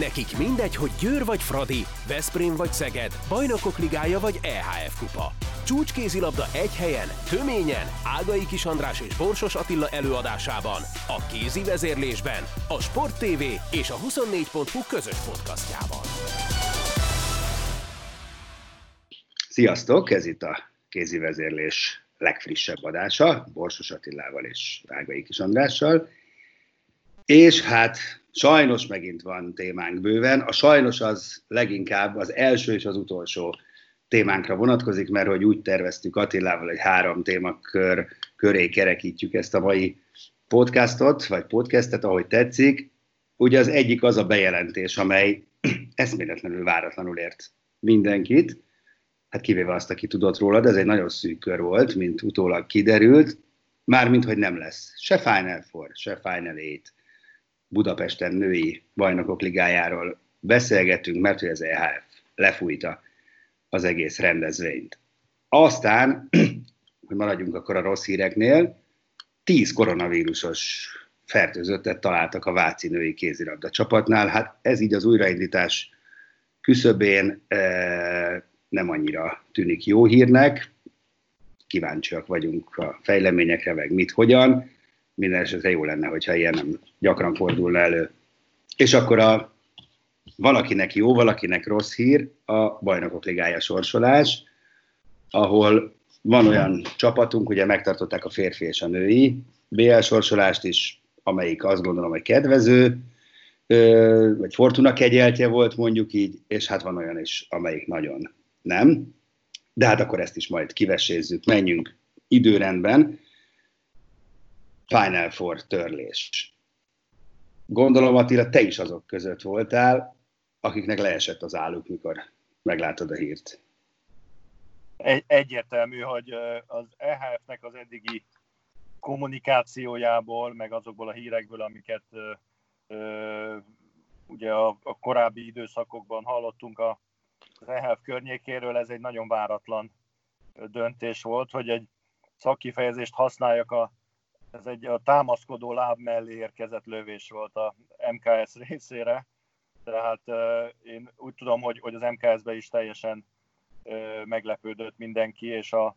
Nekik mindegy, hogy Győr vagy Fradi, Veszprém vagy Szeged, Bajnokok Ligája vagy EHF Kupa. Csúcskézilabda egy helyen, töményen, Ágai Kis András és Borsos Attila előadásában, a kézi vezérlésben, a Sport TV és a 24.hu közös podcastjában. Sziasztok, ez itt a kézi vezérlés legfrissebb adása, Borsos Attilával és Ágai Kis Andrással. És hát sajnos megint van témánk bőven. A sajnos az leginkább az első és az utolsó témánkra vonatkozik, mert hogy úgy terveztük Attilával, hogy három témakör köré kerekítjük ezt a mai podcastot, vagy podcastet, ahogy tetszik. Ugye az egyik az a bejelentés, amely eszméletlenül váratlanul ért mindenkit, hát kivéve azt, aki tudott róla, de ez egy nagyon szűk kör volt, mint utólag kiderült, mármint, hogy nem lesz se Final Four, se Final 8, Budapesten női bajnokok ligájáról beszélgetünk, mert hogy az EHF lefújta az egész rendezvényt. Aztán, hogy maradjunk akkor a rossz híreknél, tíz koronavírusos fertőzöttet találtak a Váci női kézilabda csapatnál. Hát ez így az újraindítás küszöbén e, nem annyira tűnik jó hírnek. Kíváncsiak vagyunk a fejleményekre, meg mit, hogyan minden esetre jó lenne, hogyha ilyen nem gyakran fordulna elő. És akkor a valakinek jó, valakinek rossz hír a bajnokok ligája sorsolás, ahol van olyan csapatunk, ugye megtartották a férfi és a női BL sorsolást is, amelyik azt gondolom, hogy kedvező, vagy Fortuna kegyeltje volt mondjuk így, és hát van olyan is, amelyik nagyon nem. De hát akkor ezt is majd kivesézzük, menjünk időrendben. Final Four törlés. Gondolom, Attila, te is azok között voltál, akiknek leesett az álluk, mikor meglátod a hírt. Egy, egyértelmű, hogy az EHF-nek az eddigi kommunikációjából, meg azokból a hírekből, amiket ö, ugye a, a korábbi időszakokban hallottunk a, EHF környékéről, ez egy nagyon váratlan döntés volt, hogy egy szakkifejezést használjak a ez egy a támaszkodó láb mellé érkezett lövés volt a MKS részére, tehát én úgy tudom, hogy, hogy az MKS-be is teljesen meglepődött mindenki, és a,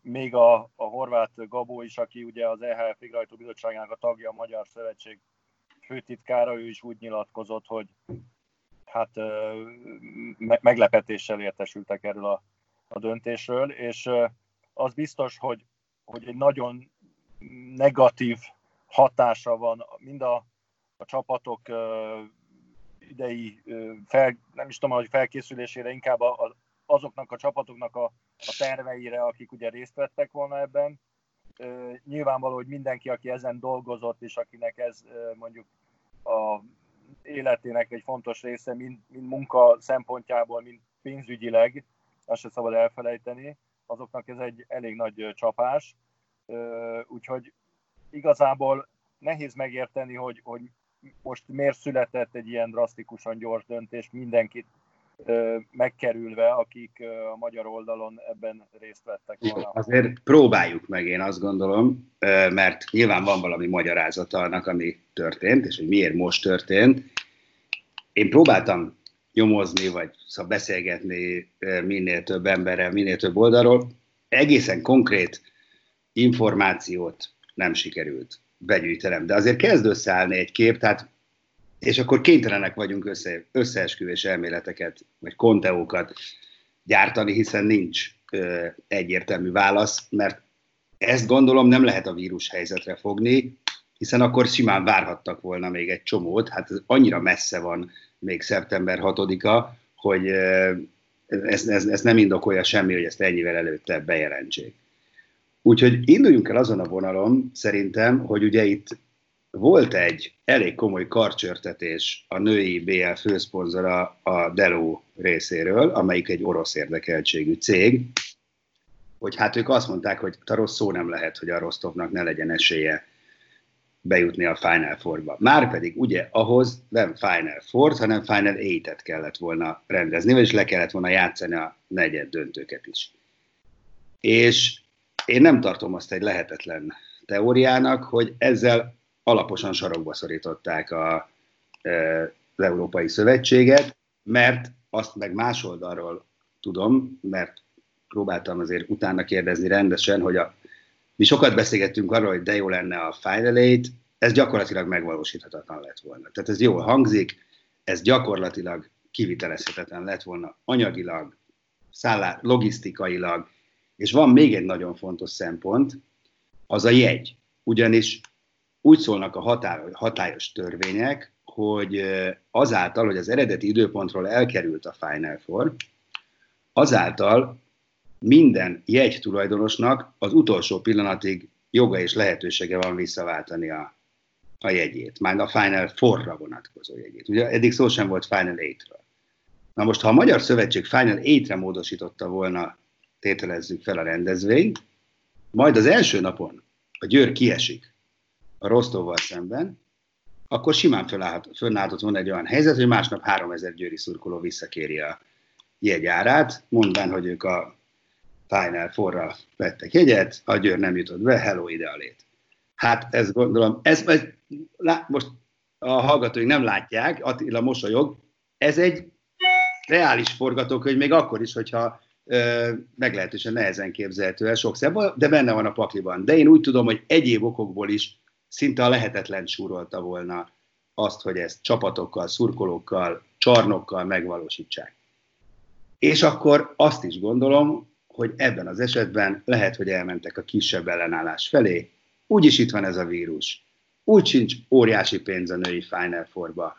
még a, a horvát Gabó is, aki ugye az EHF Végrehajtó Bizottságának a tagja, a Magyar Szövetség főtitkára, ő is úgy nyilatkozott, hogy hát me- meglepetéssel értesültek erről a, a döntésről, és az biztos, hogy, hogy egy nagyon negatív hatása van mind a, a csapatok idei, fel, nem is tudom, hogy felkészülésére, inkább a, azoknak a csapatoknak a, a terveire, akik ugye részt vettek volna ebben. Nyilvánvaló, hogy mindenki, aki ezen dolgozott, és akinek ez mondjuk a életének egy fontos része, mind, mind munka szempontjából, mind pénzügyileg, azt sem szabad elfelejteni, azoknak ez egy elég nagy csapás úgyhogy igazából nehéz megérteni, hogy, hogy most miért született egy ilyen drasztikusan gyors döntés mindenkit megkerülve, akik a magyar oldalon ebben részt vettek volna. Azért próbáljuk meg, én azt gondolom, mert nyilván van valami magyarázata annak, ami történt, és hogy miért most történt. Én próbáltam nyomozni, vagy szóval beszélgetni minél több emberrel, minél több oldalról. Egészen konkrét információt nem sikerült begyűjtenem. De azért kezd összeállni egy kép, tehát és akkor kénytelenek vagyunk össze, összeesküvés elméleteket, vagy konteókat gyártani, hiszen nincs ö, egyértelmű válasz, mert ezt gondolom nem lehet a vírus helyzetre fogni, hiszen akkor simán várhattak volna még egy csomót, hát ez annyira messze van még szeptember 6-a, hogy ez, ez, ez nem indokolja semmi, hogy ezt ennyivel előtte bejelentsék. Úgyhogy induljunk el azon a vonalon, szerintem, hogy ugye itt volt egy elég komoly karcsörtetés a női BL főszponzora a Delo részéről, amelyik egy orosz érdekeltségű cég, hogy hát ők azt mondták, hogy a rossz szó nem lehet, hogy a Rostovnak ne legyen esélye bejutni a Final Four-ba. Márpedig ugye ahhoz nem Final Four, hanem Final 8-et kellett volna rendezni, vagyis le kellett volna játszani a negyed döntőket is. És én nem tartom azt egy lehetetlen teóriának, hogy ezzel alaposan sarokba szorították a, az Európai Szövetséget, mert azt meg más oldalról tudom, mert próbáltam azért utána kérdezni rendesen, hogy a, mi sokat beszélgettünk arról, hogy de jó lenne a Final Eight, ez gyakorlatilag megvalósíthatatlan lett volna. Tehát ez jól hangzik, ez gyakorlatilag kivitelezhetetlen lett volna anyagilag, szállá, logisztikailag, és van még egy nagyon fontos szempont, az a jegy. Ugyanis úgy szólnak a hatályos törvények, hogy azáltal, hogy az eredeti időpontról elkerült a Final Four, azáltal minden jegy tulajdonosnak az utolsó pillanatig joga és lehetősége van visszaváltani a, a jegyét, már a Final Four-ra vonatkozó jegyét. Ugye eddig szó sem volt Final 8-ről. Na most, ha a Magyar Szövetség Final 8-re módosította volna, tételezzük fel a rendezvényt, majd az első napon a Győr kiesik a Rostovval szemben, akkor simán fönnállt volna egy olyan helyzet, hogy másnap 3000 győri szurkoló visszakéri a jegyárát, mondván, hogy ők a Final forra vettek jegyet, a Győr nem jutott be, hello ide. Hát ez gondolom, ez, ez lá, most a hallgatóink nem látják, Attila mosolyog, ez egy reális forgatókönyv, még akkor is, hogyha meglehetősen nehezen képzelhető el sok szemben, de benne van a pakliban. De én úgy tudom, hogy egyéb okokból is szinte a lehetetlen súrolta volna azt, hogy ezt csapatokkal, szurkolókkal, csarnokkal megvalósítsák. És akkor azt is gondolom, hogy ebben az esetben lehet, hogy elmentek a kisebb ellenállás felé, úgyis itt van ez a vírus, úgy sincs óriási pénz a női Final Four-ba,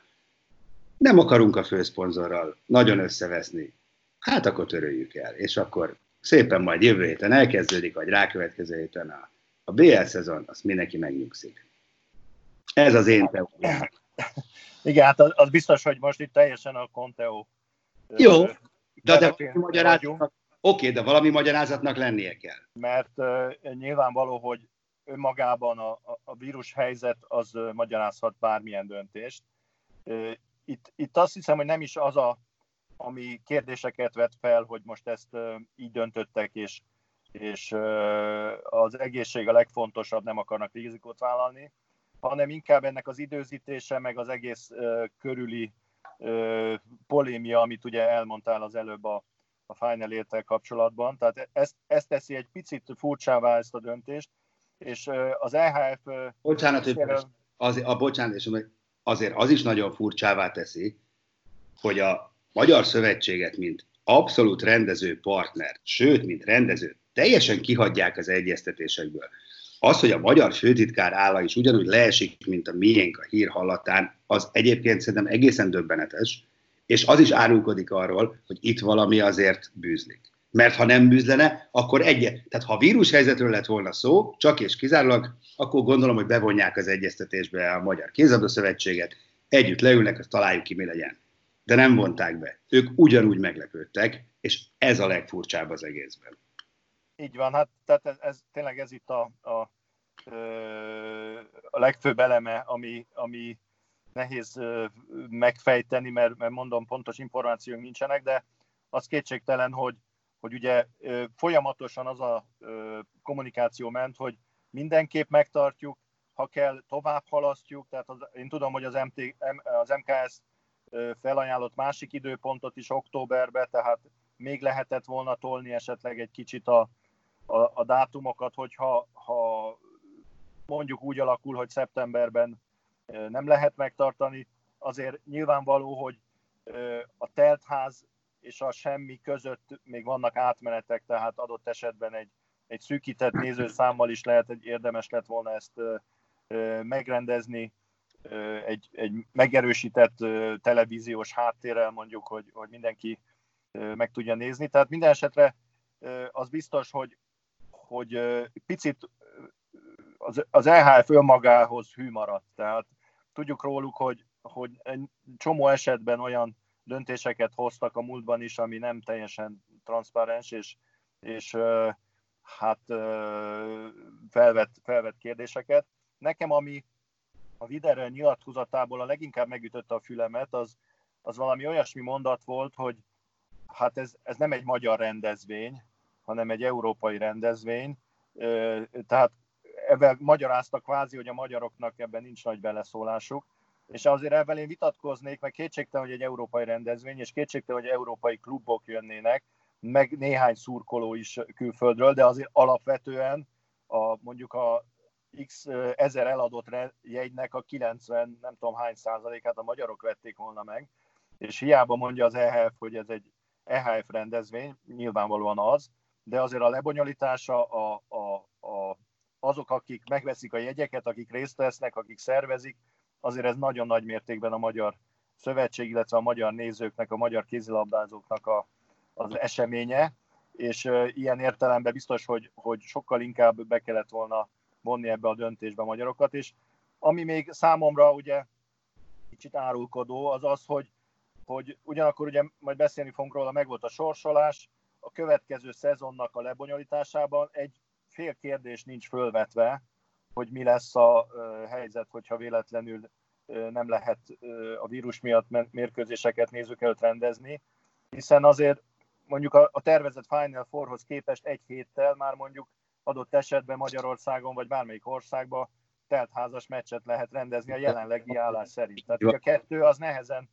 nem akarunk a főszponzorral nagyon összeveszni, hát akkor töröljük el, és akkor szépen majd jövő héten elkezdődik, vagy rákövetkező héten a, a BL szezon, azt mindenki megnyugszik. Ez az én teóriám. Igen, hát az, az biztos, hogy most itt teljesen a Conteo Jó, de, de magyarázatnak, oké, de valami magyarázatnak lennie kell. Mert uh, nyilvánvaló, hogy önmagában a, a, a vírus helyzet az uh, magyarázhat bármilyen döntést. Uh, itt, itt azt hiszem, hogy nem is az a, ami kérdéseket vet fel, hogy most ezt így döntöttek, és, és az egészség a legfontosabb, nem akarnak rizikót vállalni, hanem inkább ennek az időzítése, meg az egész körüli polémia, amit ugye elmondtál az előbb a, a Final értel kapcsolatban. Tehát ezt, ezt teszi egy picit furcsává ezt a döntést, és az EHF... Bocsánat, hogy az, a bocsánat, és azért az is nagyon furcsává teszi, hogy a Magyar Szövetséget, mint abszolút rendező partner, sőt, mint rendező, teljesen kihagyják az egyeztetésekből. Az, hogy a magyar főtitkár álla is ugyanúgy leesik, mint a miénk a hír hallatán, az egyébként szerintem egészen döbbenetes, és az is árulkodik arról, hogy itt valami azért bűzlik. Mert ha nem bűzlene, akkor egy, tehát ha vírushelyzetről lett volna szó, csak és kizárólag, akkor gondolom, hogy bevonják az egyeztetésbe a Magyar Kézabda Szövetséget, együtt leülnek, azt találjuk ki, mi legyen. De nem vonták be. Ők ugyanúgy meglepődtek, és ez a legfurcsább az egészben. Így van, hát tehát ez, ez tényleg ez itt a, a, a legfőbb eleme, ami, ami nehéz megfejteni, mert, mert mondom, pontos információk nincsenek, de az kétségtelen, hogy, hogy ugye folyamatosan az a kommunikáció ment, hogy mindenképp megtartjuk, ha kell, tovább halasztjuk, tehát az, én tudom, hogy az, MT, az MKS felajánlott másik időpontot is októberbe, tehát még lehetett volna tolni esetleg egy kicsit a, a, a dátumokat, hogyha ha mondjuk úgy alakul, hogy szeptemberben nem lehet megtartani. Azért nyilvánvaló, hogy a teltház és a semmi között még vannak átmenetek, tehát adott esetben egy, egy szűkített nézőszámmal is lehet, hogy érdemes lett volna ezt megrendezni, egy, egy megerősített televíziós háttérrel mondjuk, hogy, hogy mindenki meg tudja nézni. Tehát minden esetre az biztos, hogy, hogy picit az, az EHF önmagához hű maradt. Tehát tudjuk róluk, hogy, hogy egy csomó esetben olyan döntéseket hoztak a múltban is, ami nem teljesen transzparens, és, és hát felvett, felvett kérdéseket. Nekem, ami a Viderel nyilatkozatából a leginkább megütötte a fülemet, az, az valami olyasmi mondat volt, hogy hát ez, ez nem egy magyar rendezvény, hanem egy európai rendezvény, tehát ebben magyarázta kvázi, hogy a magyaroknak ebben nincs nagy beleszólásuk. és azért ebben én vitatkoznék, meg kétségtelen, hogy egy európai rendezvény, és kétségtelen, hogy európai klubok jönnének, meg néhány szurkoló is külföldről, de azért alapvetően a, mondjuk a x ezer eladott jegynek a 90, nem tudom hány százalékát a magyarok vették volna meg, és hiába mondja az EHF, hogy ez egy EHF rendezvény, nyilvánvalóan az, de azért a lebonyolítása a, a, a, azok, akik megveszik a jegyeket, akik részt vesznek, akik szervezik, azért ez nagyon nagy mértékben a Magyar Szövetség, illetve a magyar nézőknek, a magyar kézilabdázóknak a, az eseménye, és ilyen értelemben biztos, hogy, hogy sokkal inkább be kellett volna vonni ebbe a döntésbe a magyarokat, és ami még számomra ugye kicsit árulkodó, az az, hogy, hogy ugyanakkor ugye majd beszélni fogunk róla, meg volt a sorsolás, a következő szezonnak a lebonyolításában egy fél kérdés nincs fölvetve, hogy mi lesz a helyzet, hogyha véletlenül nem lehet a vírus miatt mérkőzéseket nézők előtt rendezni, hiszen azért mondjuk a, a tervezett Final Fourhoz képest egy héttel már mondjuk adott esetben Magyarországon vagy bármelyik országban teltházas meccset lehet rendezni a jelenlegi állás szerint. Tehát a kettő az nehezen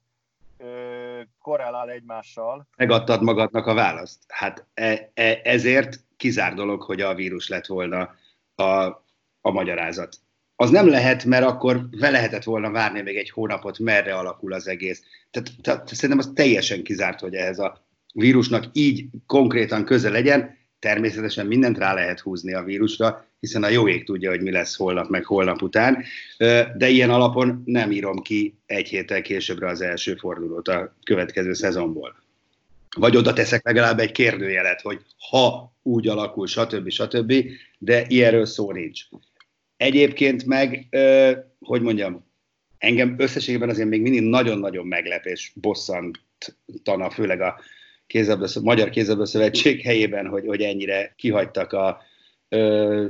ö, korrelál egymással. Megadtad magadnak a választ. Hát e, e, ezért kizár dolog, hogy a vírus lett volna a, a magyarázat. Az nem lehet, mert akkor ve lehetett volna várni még egy hónapot, merre alakul az egész. Tehát, tehát szerintem az teljesen kizárt, hogy ehhez a vírusnak így konkrétan köze legyen. Természetesen mindent rá lehet húzni a vírusra, hiszen a jó ég tudja, hogy mi lesz holnap, meg holnap után, de ilyen alapon nem írom ki egy héttel későbbre az első fordulót a következő szezonból. Vagy oda teszek legalább egy kérdőjelet, hogy ha úgy alakul, stb. stb., de ilyenről szó nincs. Egyébként meg, hogy mondjam, engem összességében azért még mindig nagyon-nagyon meglepés, bosszantana, főleg a kézabda, Magyar Kézabda Szövetség helyében, hogy, hogy ennyire kihagytak a,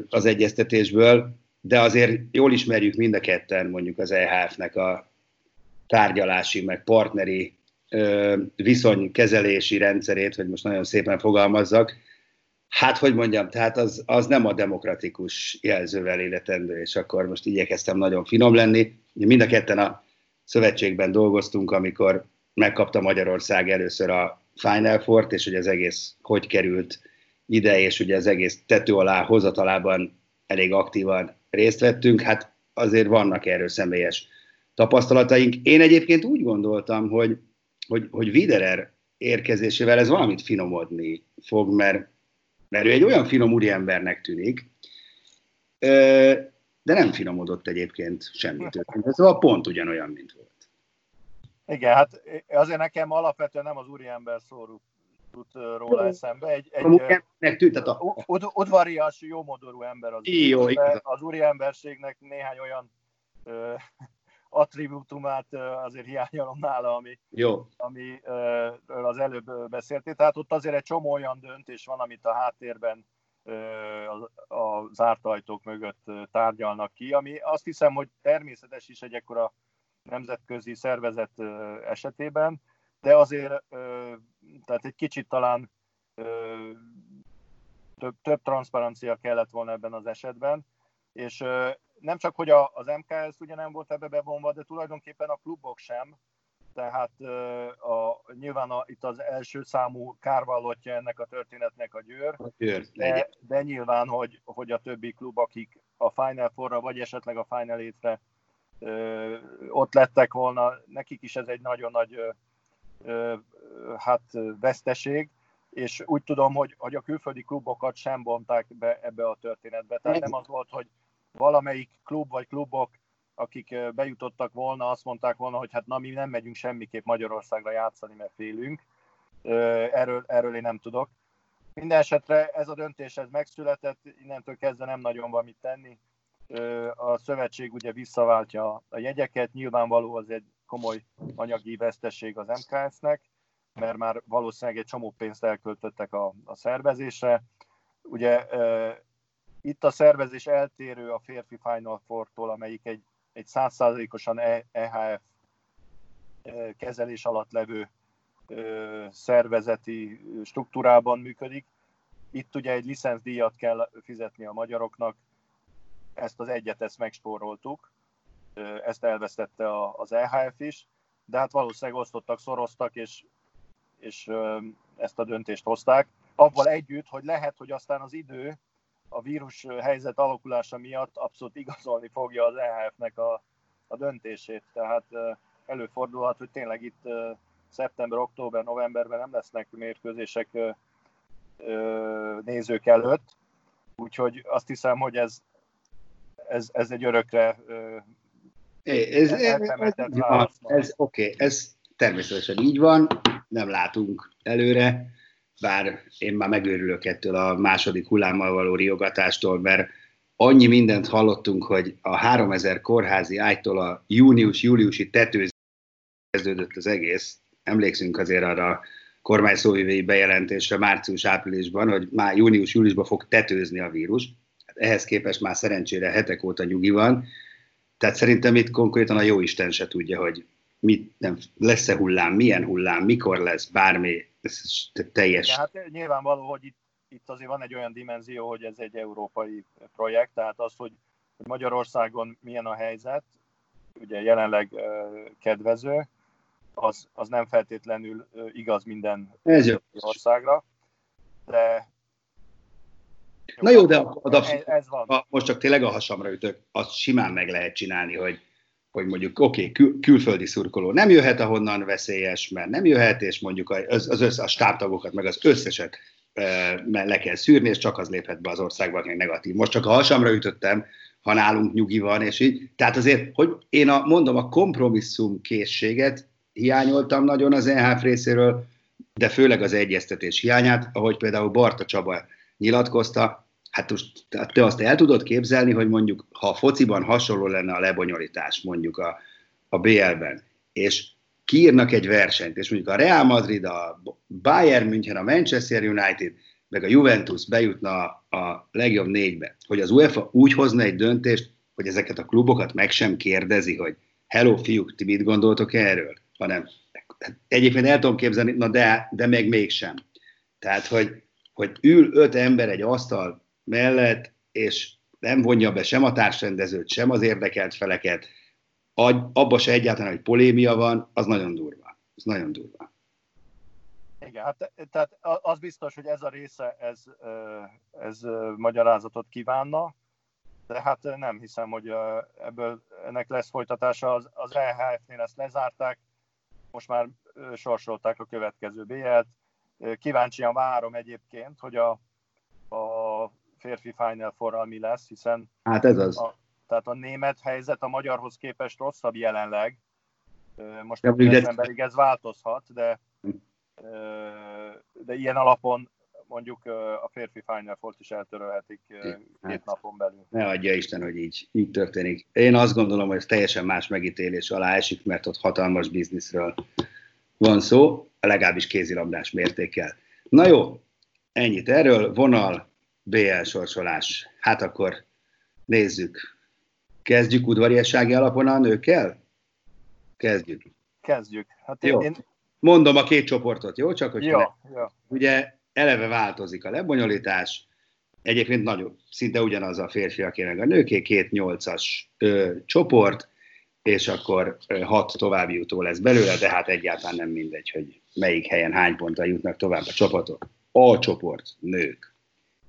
az egyeztetésből, de azért jól ismerjük mind a ketten mondjuk az EHF-nek a tárgyalási, meg partneri viszonykezelési rendszerét, hogy most nagyon szépen fogalmazzak, Hát, hogy mondjam, tehát az, az nem a demokratikus jelzővel életendő, és akkor most igyekeztem nagyon finom lenni. Mind a ketten a szövetségben dolgoztunk, amikor megkapta Magyarország először a Final Four-t, és hogy az egész hogy került ide, és ugye az egész tető alá hozatalában elég aktívan részt vettünk, hát azért vannak erről személyes tapasztalataink. Én egyébként úgy gondoltam, hogy, hogy, hogy Widerer érkezésével ez valamit finomodni fog, mert, mert ő egy olyan finom úriembernek tűnik, de nem finomodott egyébként semmit. Szóval pont ugyanolyan, mint volt. Igen, hát azért nekem alapvetően nem az úriember szó jut róla eszembe. Egy, egy tűnt, tehát a... ud, udvarias, jómodorú ember az. Jó, az úriemberségnek néhány olyan ö, attribútumát azért hiányolom nála, ami, Jó. ami ö, az előbb beszéltél. Tehát ott azért egy csomó olyan döntés van, amit a háttérben a zárt ajtók mögött tárgyalnak ki, ami azt hiszem, hogy természetes is egy ekkora nemzetközi szervezet esetében, de azért tehát egy kicsit talán több, több transzparencia kellett volna ebben az esetben, és nem csak, hogy az MKS ugye nem volt ebbe bevonva, de tulajdonképpen a klubok sem, tehát a, nyilván a, itt az első számú kárvallottja ennek a történetnek a győr, a győr. de, de nyilván, hogy, hogy a többi klub, akik a Final four vagy esetleg a Final 8 ott lettek volna, nekik is ez egy nagyon nagy hát veszteség, és úgy tudom, hogy, hogy a külföldi klubokat sem vonták be ebbe a történetbe. Tehát nem az volt, hogy valamelyik klub vagy klubok, akik bejutottak volna, azt mondták volna, hogy hát na mi nem megyünk semmiképp Magyarországra játszani, mert félünk. Erről, erről én nem tudok. Minden esetre ez a döntés ez megszületett, innentől kezdve nem nagyon van mit tenni. A szövetség ugye visszaváltja a jegyeket, nyilvánvaló az egy komoly anyagi veszteség az MKS-nek, mert már valószínűleg egy csomó pénzt elköltöttek a, a szervezésre. Ugye e, itt a szervezés eltérő a férfi Final Four-tól, amelyik egy, egy százszázalékosan EHF e, kezelés alatt levő e, szervezeti struktúrában működik. Itt ugye egy licenszdíjat kell fizetni a magyaroknak, ezt az egyet ezt megspóroltuk, ezt elvesztette az EHF is, de hát valószínűleg osztottak, szoroztak, és, és ezt a döntést hozták. Avval együtt, hogy lehet, hogy aztán az idő a vírus helyzet alakulása miatt abszolút igazolni fogja az EHF-nek a, a döntését. Tehát előfordulhat, hogy tényleg itt szeptember, október, novemberben nem lesznek mérkőzések nézők előtt, úgyhogy azt hiszem, hogy ez, ez, ez egy örökre ez, ez, ez, ez oké, okay, ez természetesen így van, nem látunk előre, bár én már megőrülök ettől a második hullámmal való riogatástól, mert annyi mindent hallottunk, hogy a 3000 kórházi ágytól a június-júliusi tetőzés kezdődött az egész. Emlékszünk azért arra a kormány szóvivői bejelentésre március-áprilisban, hogy már június-júliusban fog tetőzni a vírus. Ehhez képest már szerencsére hetek óta nyugi van. Tehát szerintem itt konkrétan a jóisten se tudja, hogy mit, nem, lesz-e hullám, milyen hullám, mikor lesz, bármi, ez teljes. Ja, hát nyilvánvaló, hogy itt, itt azért van egy olyan dimenzió, hogy ez egy európai projekt, tehát az, hogy Magyarországon milyen a helyzet, ugye jelenleg kedvező, az, az nem feltétlenül igaz minden ez országra, de Na jó, de a, ez, ez van. A, most csak tényleg a hasamra ütök, azt simán meg lehet csinálni, hogy hogy mondjuk oké, okay, kül- külföldi szurkoló nem jöhet, ahonnan veszélyes, mert nem jöhet, és mondjuk az, az össze, a stábtagokat, meg az összeset e, le kell szűrni, és csak az léphet be az országba, aki negatív. Most csak a hasamra ütöttem, ha nálunk nyugi van, és így. Tehát azért, hogy én a, mondom, a kompromisszum készséget hiányoltam nagyon az EHF részéről, de főleg az egyeztetés hiányát, ahogy például Barta Csaba nyilatkozta, Hát most te azt el tudod képzelni, hogy mondjuk, ha a fociban hasonló lenne a lebonyolítás mondjuk a, a BL-ben, és kiírnak egy versenyt, és mondjuk a Real Madrid, a Bayern München, a Manchester United, meg a Juventus bejutna a legjobb négybe, hogy az UEFA úgy hozna egy döntést, hogy ezeket a klubokat meg sem kérdezi, hogy hello fiúk, ti mit gondoltok erről? Hanem egyébként el tudom képzelni, na de, de meg mégsem. Tehát, hogy, hogy ül öt ember egy asztal mellett, és nem vonja be sem a társrendezőt, sem az érdekelt feleket, abba se egyáltalán, hogy polémia van, az nagyon durva. Ez nagyon durva. Igen, hát, tehát az biztos, hogy ez a része, ez, ez magyarázatot kívánna, de hát nem hiszem, hogy ebből ennek lesz folytatása. Az, az EHF-nél ezt lezárták, most már sorsolták a következő BL-t. Kíváncsian várom egyébként, hogy a, a férfi Final four mi lesz, hiszen hát ez az. A, tehát a német helyzet a magyarhoz képest rosszabb jelenleg. Most ja, decemberig ez változhat, de, hm. de ilyen alapon mondjuk a férfi Final four is eltörölhetik két hát, napon belül. Ne adja Isten, hogy így, így történik. Én azt gondolom, hogy ez teljesen más megítélés alá esik, mert ott hatalmas bizniszről van szó, legalábbis kézilabdás mértékkel. Na jó, ennyit erről. Vonal BL sorsolás. Hát akkor nézzük. Kezdjük udvariassági alapon a nőkkel? Kezdjük. Kezdjük. Hát jó. Én... Mondom a két csoportot, jó? Csak hogy jó, jó. Ugye eleve változik a lebonyolítás, egyébként nagyon, szinte ugyanaz a férfiaké meg a nőké, két nyolcas ö, csoport, és akkor ö, hat további jutó lesz belőle, de hát egyáltalán nem mindegy, hogy melyik helyen hány ponttal jutnak tovább a csapatok. A csoport, nők.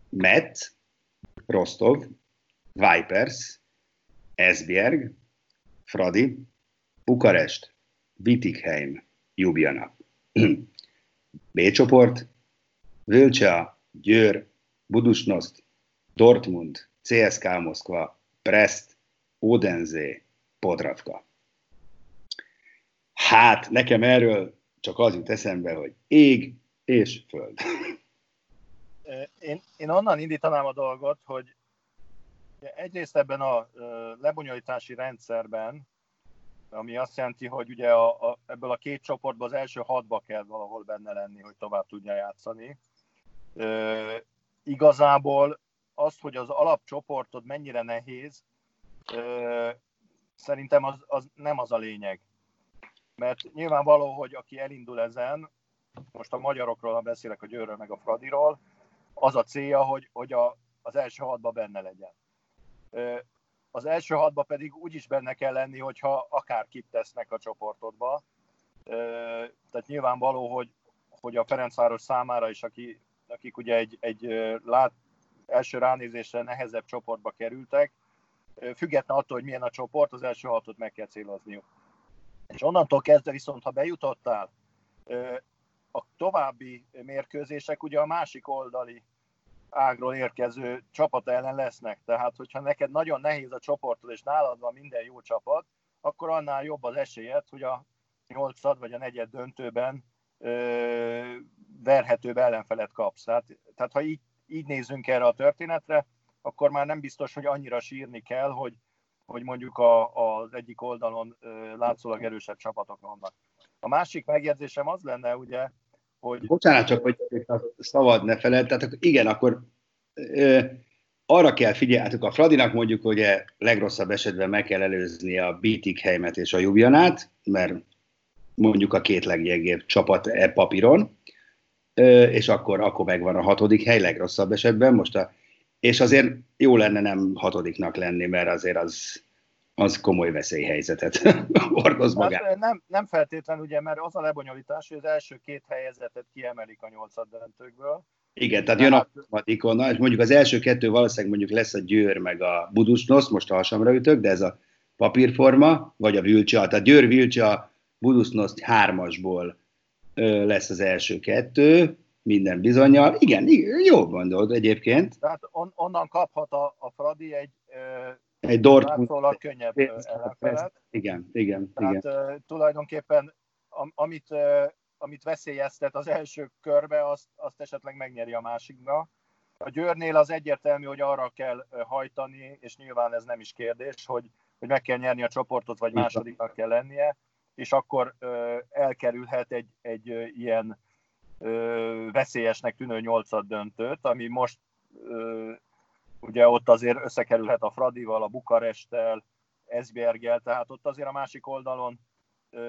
Met, Rostov, Vipers, Esbjerg, Fradi, Bukarest, Vitikheim, Ljubljana. B csoport, Völcsa, Győr, Budusnost, Dortmund, CSK Moszkva, Brest, Odense, Podravka. Hát, nekem erről csak az jut eszembe, hogy ég és föld. Én, én onnan indítanám a dolgot, hogy egyrészt ebben a lebonyolítási rendszerben, ami azt jelenti, hogy ugye a, a, ebből a két csoportból az első hatba kell valahol benne lenni, hogy tovább tudja játszani. E, igazából az, hogy az alapcsoportod mennyire nehéz, e, szerintem az, az nem az a lényeg. Mert nyilvánvaló, hogy aki elindul ezen, most a magyarokról, ha beszélek a Győrről meg a Fradiról, az a célja, hogy, hogy a, az első hatban benne legyen. az első hatba pedig úgy is benne kell lenni, hogyha akár kit tesznek a csoportodba. Tehát nyilvánvaló, hogy, hogy a Ferencváros számára is, aki, akik ugye egy, egy lát, első ránézésre nehezebb csoportba kerültek, független attól, hogy milyen a csoport, az első hatot meg kell célozniuk. És onnantól kezdve viszont, ha bejutottál, a további mérkőzések ugye a másik oldali ágról érkező csapat ellen lesznek. Tehát, hogyha neked nagyon nehéz a csoportod, és nálad van minden jó csapat, akkor annál jobb az esélyed, hogy a nyolcad vagy a negyed döntőben ö, verhetőbb ellenfelet kapsz. Tehát, tehát ha így, így nézünk erre a történetre, akkor már nem biztos, hogy annyira sírni kell, hogy, hogy mondjuk a, az egyik oldalon látszólag erősebb csapatok vannak. A másik megjegyzésem az lenne, ugye, hogy... Bocsánat, csak hogy szabad ne feled, tehát igen, akkor ö, arra kell figyelnünk a Fradinak mondjuk, hogy legrosszabb esetben meg kell előzni a Bítik helymet és a Jubjanát, mert mondjuk a két leggyengébb csapat e papíron, és akkor, akkor megvan a hatodik hely legrosszabb esetben, most a, és azért jó lenne nem hatodiknak lenni, mert azért az, az komoly veszélyhelyzetet hordoz hát, magát. Hát nem, nem feltétlenül, ugye, mert az a lebonyolítás, hogy az első két helyezetet kiemelik a nyolcad döntőkből. Igen, tehát jön a harmadikon, és mondjuk az első kettő valószínűleg mondjuk lesz a Győr meg a Budusnosz, most hasamra ütök, de ez a papírforma, vagy a Vilcsa, tehát Győr, Vilcsa, Budusnosz hármasból lesz az első kettő, minden bizonyal. Igen, jó gondolod egyébként. Tehát on, onnan kaphat a, a Fradi egy egy Dortmund. könnyebb ellenfelet. Igen, igen. Tehát igen. Uh, tulajdonképpen am, amit, uh, amit veszélyeztet az első körbe, azt, azt esetleg megnyeri a másikba. A Győrnél az egyértelmű, hogy arra kell hajtani, és nyilván ez nem is kérdés, hogy, hogy meg kell nyerni a csoportot, vagy másodiknak kell lennie, és akkor uh, elkerülhet egy, egy ilyen veszélyesnek tűnő nyolcad döntőt, ami most ugye ott azért összekerülhet a Fradival, a Bukaresttel, Esbjergel, tehát ott azért a másik oldalon ö,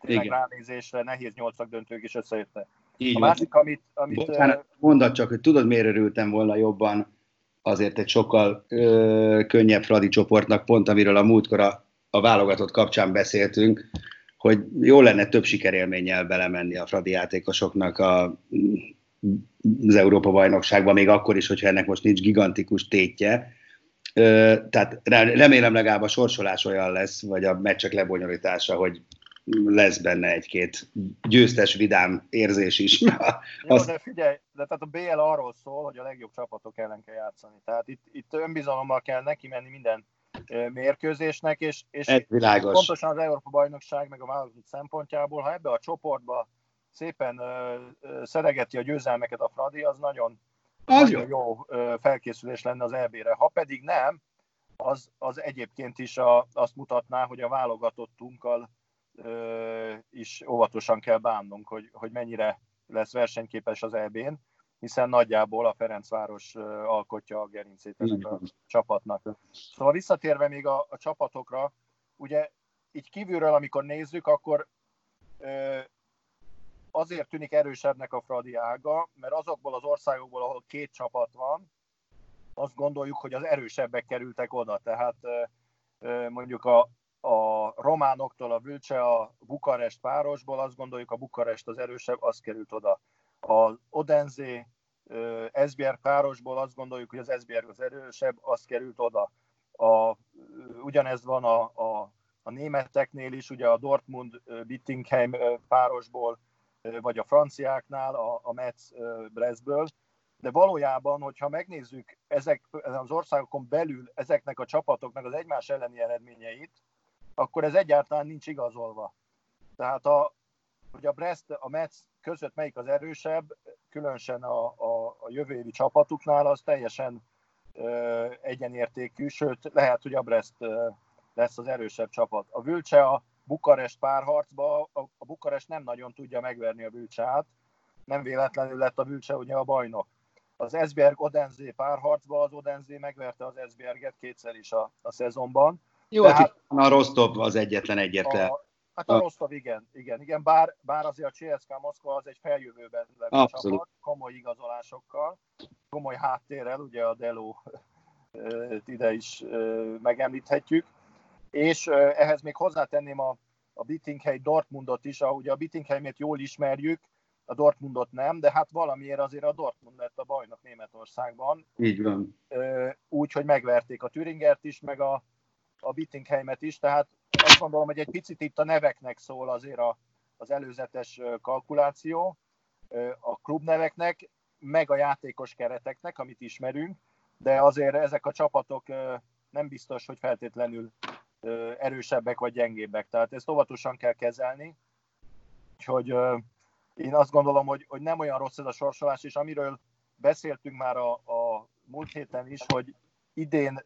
tényleg Igen. ránézésre nehéz nyolcak döntők is összejöttek. Így a másik, amit... amit Bocsánat, mondd csak, hogy tudod, miért örültem volna jobban azért egy sokkal ö, könnyebb Fradi csoportnak, pont amiről a múltkor a, a válogatott kapcsán beszéltünk, hogy jó lenne több sikerélménnyel belemenni a Fradi játékosoknak a az Európa bajnokságban, még akkor is, hogyha ennek most nincs gigantikus tétje. Tehát remélem legalább a sorsolás olyan lesz, vagy a meccsek lebonyolítása, hogy lesz benne egy-két győztes, vidám érzés is. Jó, Azt... de figyelj, de tehát a BL arról szól, hogy a legjobb csapatok ellen kell játszani. Tehát itt, itt önbizalommal kell neki menni minden mérkőzésnek, és, és pontosan az Európa bajnokság meg a válogatott szempontjából, ha ebbe a csoportba szépen szeregeti a győzelmeket a Fradi, az nagyon, az nagyon jó. jó felkészülés lenne az EB-re. Ha pedig nem, az, az egyébként is a, azt mutatná, hogy a válogatottunkkal ö, is óvatosan kell bánnunk, hogy, hogy mennyire lesz versenyképes az EB-n, hiszen nagyjából a Ferencváros alkotja a gerincét ennek a csapatnak. Szóval visszatérve még a, a csapatokra, ugye így kívülről, amikor nézzük, akkor ö, azért tűnik erősebbnek a Fradi ága, mert azokból az országokból, ahol két csapat van, azt gondoljuk, hogy az erősebbek kerültek oda. Tehát mondjuk a, a románoktól a Vülcse a Bukarest párosból, azt gondoljuk a Bukarest az erősebb, az került oda. A Odenzé Esbjerg párosból azt gondoljuk, hogy az Esbjerg az erősebb, az került oda. A, ugyanez van a, a, a németeknél is, ugye a Dortmund Bittingheim párosból vagy a franciáknál, a, a Metz Brestből, de valójában, hogyha megnézzük ezek az országokon belül ezeknek a csapatoknak az egymás elleni eredményeit, akkor ez egyáltalán nincs igazolva. Tehát a, hogy a Brest, a Metz között melyik az erősebb, különösen a, a, a jövő évi csapatuknál, az teljesen ö, egyenértékű, sőt, lehet, hogy a Brest ö, lesz az erősebb csapat. A Vülcse a Bukarest párharcba, a, a Bukarest nem nagyon tudja megverni a Bülcsát, nem véletlenül lett a Bülcse ugye a bajnok. Az Esbjerg Odenzé párharcba az Odenzé megverte az Esbjerget kétszer is a, a szezonban. Jó, Tehát, hát a Rostov az egyetlen egyetlen. Hát a Rostov igen, igen, igen, bár, bár azért a CSKA Moszkva az egy feljövőben levő csapat, komoly igazolásokkal, komoly háttérrel, ugye a Delo ide is megemlíthetjük. És ehhez még hozzátenném a, a Bittinghely Dortmundot is, ahogy a Bittingheimet jól ismerjük, a Dortmundot nem, de hát valamiért azért a Dortmund lett a bajnok Németországban. Így van. Úgy, hogy megverték a Thüringert is, meg a, a Bittingheimet is, tehát azt gondolom, hogy egy picit itt a neveknek szól azért a, az előzetes kalkuláció, a klubneveknek, meg a játékos kereteknek, amit ismerünk, de azért ezek a csapatok nem biztos, hogy feltétlenül erősebbek vagy gyengébbek. Tehát ezt óvatosan kell kezelni. Úgyhogy én azt gondolom, hogy, hogy nem olyan rossz ez a sorsolás, és amiről beszéltünk már a, a múlt héten is, hogy idén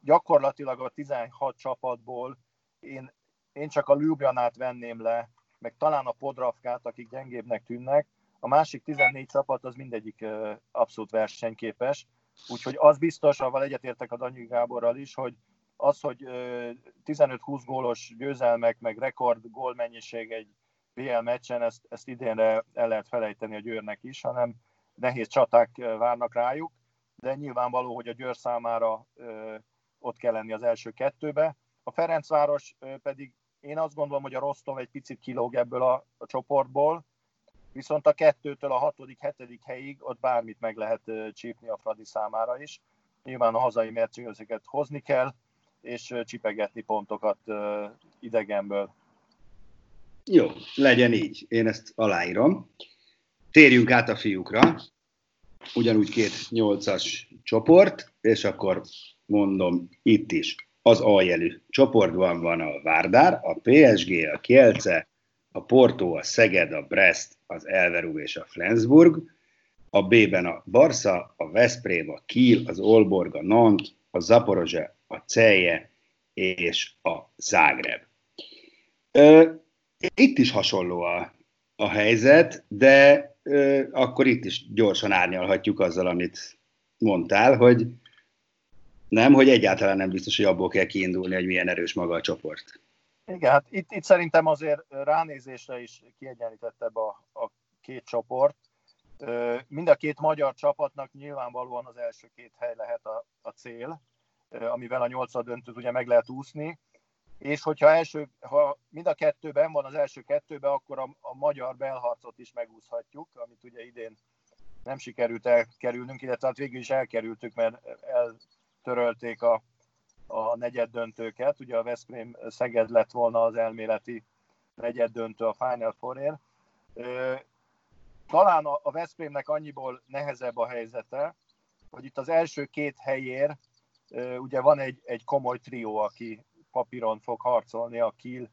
gyakorlatilag a 16 csapatból én, én csak a Ljubljanát venném le, meg talán a Podravkát, akik gyengébbnek tűnnek, a másik 14 csapat az mindegyik abszolút versenyképes, úgyhogy az biztos, avval egyetértek a Danyi Gáborral is, hogy az, hogy 15-20 gólos győzelmek, meg rekord gólmennyiség egy BL meccsen, ezt, ezt idénre el lehet felejteni a Győrnek is, hanem nehéz csaták várnak rájuk, de nyilvánvaló, hogy a Győr számára ott kell lenni az első kettőbe. A Ferencváros pedig én azt gondolom, hogy a Rostov egy picit kilóg ebből a, a csoportból, viszont a kettőtől a hatodik, hetedik helyig ott bármit meg lehet csípni a Fradi számára is. Nyilván a hazai mércőzőket hozni kell, és csipegetni pontokat idegenből. Jó, legyen így. Én ezt aláírom. Térjünk át a fiúkra. Ugyanúgy két nyolcas csoport, és akkor mondom itt is. Az aljelű csoportban van a Várdár, a PSG, a Kielce, a Porto, a Szeged, a Brest, az Elveru és a Flensburg, a B-ben a Barca, a Veszprém, a Kiel, az Olborg, a Nant, a Zaporozse, a Celje és a Zágreb. Itt is hasonló a, a helyzet, de ö, akkor itt is gyorsan árnyalhatjuk azzal, amit mondtál, hogy nem, hogy egyáltalán nem biztos, hogy abból kell kiindulni, hogy milyen erős maga a csoport. Igen, hát itt, itt szerintem azért ránézésre is kiegyenlítettebb a, a két csoport. Mind a két magyar csapatnak nyilvánvalóan az első két hely lehet a, a cél, amivel a nyolcad döntőt ugye meg lehet úszni, és hogyha első, ha mind a kettőben van az első kettőben, akkor a, a magyar belharcot is megúszhatjuk, amit ugye idén nem sikerült elkerülnünk, illetve hát végül is elkerültük, mert eltörölték a, a negyed döntőket. Ugye a Veszprém Szeged lett volna az elméleti negyed döntő a Final Four-ér. Talán a Veszprémnek annyiból nehezebb a helyzete, hogy itt az első két helyér ugye van egy, egy komoly trió, aki papíron fog harcolni, a Kiel,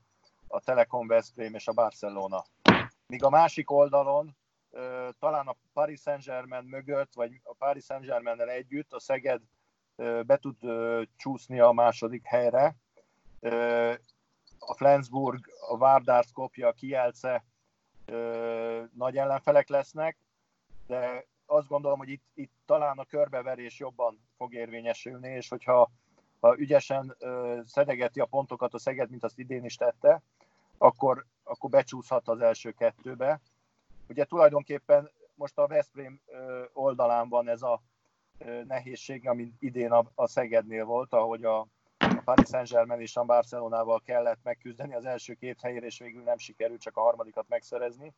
a Telekom Veszprém és a Barcelona. Míg a másik oldalon talán a Paris Saint-Germain mögött, vagy a Paris Saint-Germain együtt a Szeged be tud csúszni a második helyre. A Flensburg, a Skopje, a Kielce nagy ellenfelek lesznek, de azt gondolom, hogy itt, itt talán a körbeverés jobban fog érvényesülni, és hogyha ha ügyesen szedegeti a pontokat a Szeged, mint azt idén is tette, akkor, akkor becsúszhat az első kettőbe. Ugye tulajdonképpen most a Veszprém oldalán van ez a nehézség, ami idén a, a Szegednél volt, ahogy a, a Paris Saint-Germain és a Barcelonával kellett megküzdeni az első két helyére, és végül nem sikerült csak a harmadikat megszerezni.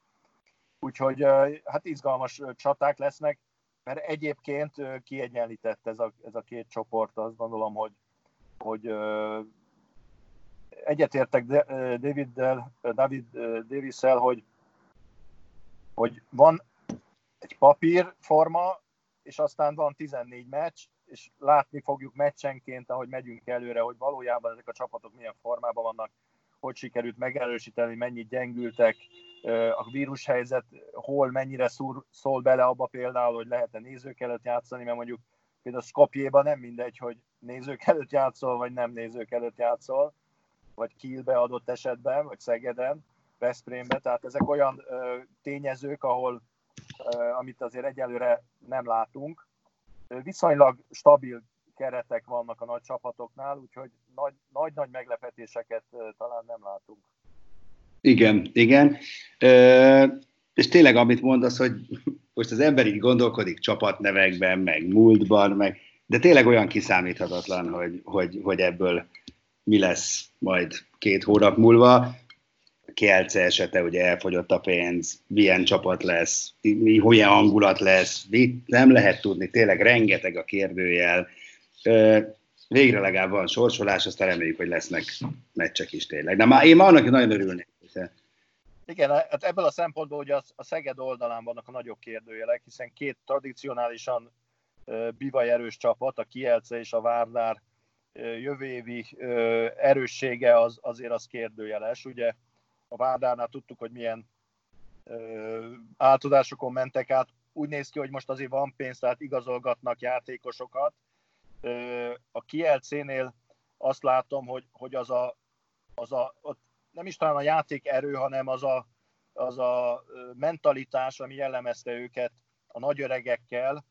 Úgyhogy hát izgalmas csaták lesznek, mert egyébként kiegyenlített ez a, ez a két csoport, azt gondolom, hogy, hogy egyetértek Daviddel, David davis hogy, hogy van egy papírforma, és aztán van 14 meccs, és látni fogjuk meccsenként, ahogy megyünk előre, hogy valójában ezek a csapatok milyen formában vannak, hogy sikerült megerősíteni, mennyit gyengültek, a vírushelyzet hol mennyire szúr, szól bele abba például, hogy lehet-e nézők előtt játszani, mert mondjuk például Skopjéban nem mindegy, hogy nézők előtt játszol, vagy nem nézők előtt játszol, vagy Kielbe adott esetben, vagy Szegeden, Veszprémbe, tehát ezek olyan ö, tényezők, ahol amit azért egyelőre nem látunk. Viszonylag stabil keretek vannak a nagy csapatoknál, úgyhogy nagy-nagy meglepetéseket talán nem látunk. Igen, igen. E, és tényleg, amit mondasz, hogy most az ember így gondolkodik csapatnevekben, meg múltban, meg de tényleg olyan kiszámíthatatlan, hogy, hogy, hogy ebből mi lesz majd két hónap múlva. Kielce esete, ugye elfogyott a pénz, milyen csapat lesz, mi, milyen hangulat lesz, mit nem lehet tudni, tényleg rengeteg a kérdőjel. Végre legalább van sorsolás, aztán reméljük, hogy lesznek meccsek is tényleg. De már én már annak nagyon örülnék. Igen, hát ebből a szempontból ugye a Szeged oldalán vannak a nagyobb kérdőjelek, hiszen két tradicionálisan bivaj erős csapat, a Kielce és a Várdár jövő évi erőssége az, azért az kérdőjeles. Ugye a Várdárnál tudtuk, hogy milyen átadásokon mentek át. Úgy néz ki, hogy most azért van pénz, tehát igazolgatnak játékosokat. A Kielcénél azt látom, hogy, hogy az a, az a ott nem is talán a játék erő, hanem az a, az a mentalitás, ami jellemezte őket a nagyöregekkel,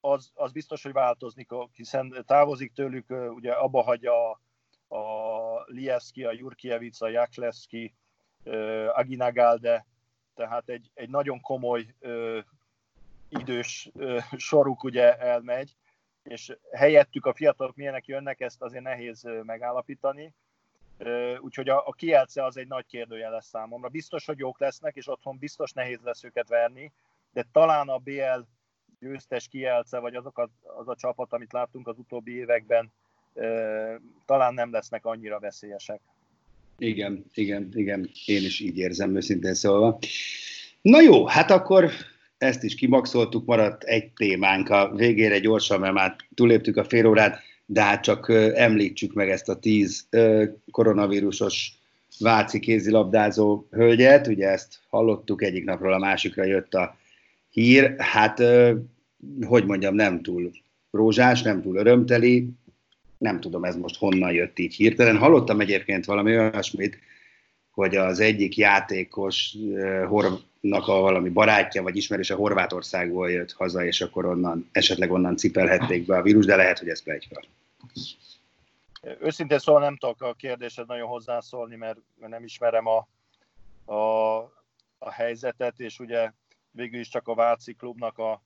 az, az biztos, hogy változni fog, hiszen távozik tőlük, ugye abba hagyja a, a Lievski, a Jurkievic, a Aginagalde, tehát egy, egy nagyon komoly idős soruk ugye elmegy, és helyettük a fiatalok milyenek jönnek, ezt azért nehéz megállapítani. Úgyhogy a, a kielce az egy nagy kérdője lesz számomra. Biztos, hogy jók lesznek, és otthon biztos nehéz lesz őket verni, de talán a BL győztes kielce, vagy azok a, az a csapat, amit láttunk az utóbbi években, talán nem lesznek annyira veszélyesek. Igen, igen, igen, én is így érzem őszintén szólva. Na jó, hát akkor ezt is kimaxoltuk, maradt egy témánk. A végére gyorsan, mert már túléptük a fél órát, de hát csak említsük meg ezt a tíz koronavírusos váci kézilabdázó hölgyet, ugye ezt hallottuk, egyik napról a másikra jött a hír, hát hogy mondjam, nem túl rózsás, nem túl örömteli, nem tudom ez most honnan jött így hirtelen. Hallottam egyébként valami olyasmit, hogy az egyik játékos Horvnak a valami barátja vagy ismerőse Horvátországból jött haza, és akkor onnan, esetleg onnan cipelhették be a vírus, de lehet, hogy ez plegyka. Őszintén szóval nem tudok a kérdésed nagyon hozzászólni, mert nem ismerem a, a, a helyzetet, és ugye végül is csak a Váci klubnak a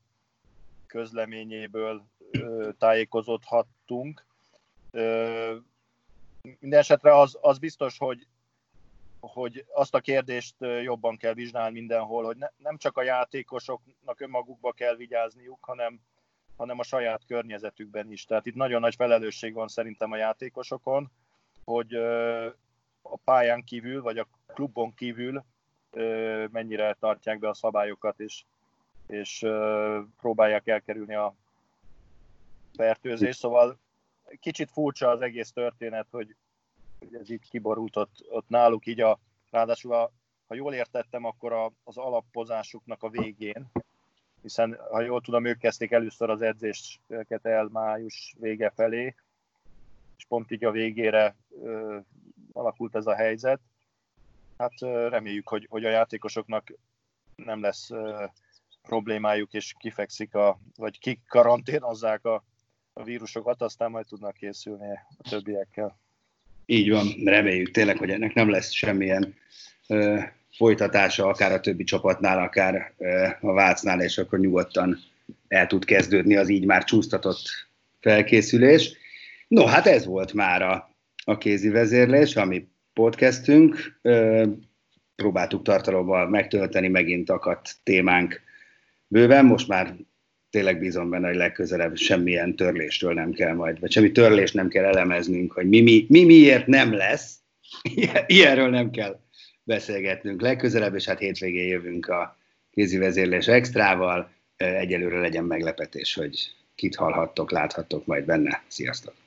közleményéből tájékozódhattunk. Mindenesetre az, az biztos, hogy, hogy azt a kérdést jobban kell vizsgálni mindenhol, hogy ne, nem csak a játékosoknak önmagukba kell vigyázniuk, hanem, hanem a saját környezetükben is. Tehát itt nagyon nagy felelősség van szerintem a játékosokon, hogy a pályán kívül, vagy a klubon kívül mennyire tartják be a szabályokat, és, és próbálják elkerülni a fertőzést. Szóval kicsit furcsa az egész történet, hogy, hogy ez itt kiborult ott, ott náluk, így a, ráadásul a, ha jól értettem, akkor a, az alapozásuknak a végén, hiszen ha jól tudom, ők kezdték először az edzéseket el május vége felé, és pont így a végére ö, alakult ez a helyzet, hát reméljük, hogy, hogy a játékosoknak nem lesz problémájuk, és kifekszik, a, vagy kikaranténozzák a, a vírusokat, aztán majd tudnak készülni a többiekkel. Így van, reméljük tényleg, hogy ennek nem lesz semmilyen ö, folytatása, akár a többi csapatnál, akár ö, a Vácnál, és akkor nyugodtan el tud kezdődni az így már csúsztatott felkészülés. No, hát ez volt már a, a kézi vezérlés, ami podcastünk. Próbáltuk tartalommal megtölteni megint akadt témánk bőven, most már tényleg bízom benne, hogy legközelebb semmilyen törlésről nem kell majd, vagy semmi törlést nem kell elemeznünk, hogy mi, mi, mi miért nem lesz, ilyenről nem kell beszélgetnünk legközelebb, és hát hétvégén jövünk a kézi vezérlés extrával, egyelőre legyen meglepetés, hogy kit hallhattok, láthattok majd benne. Sziasztok!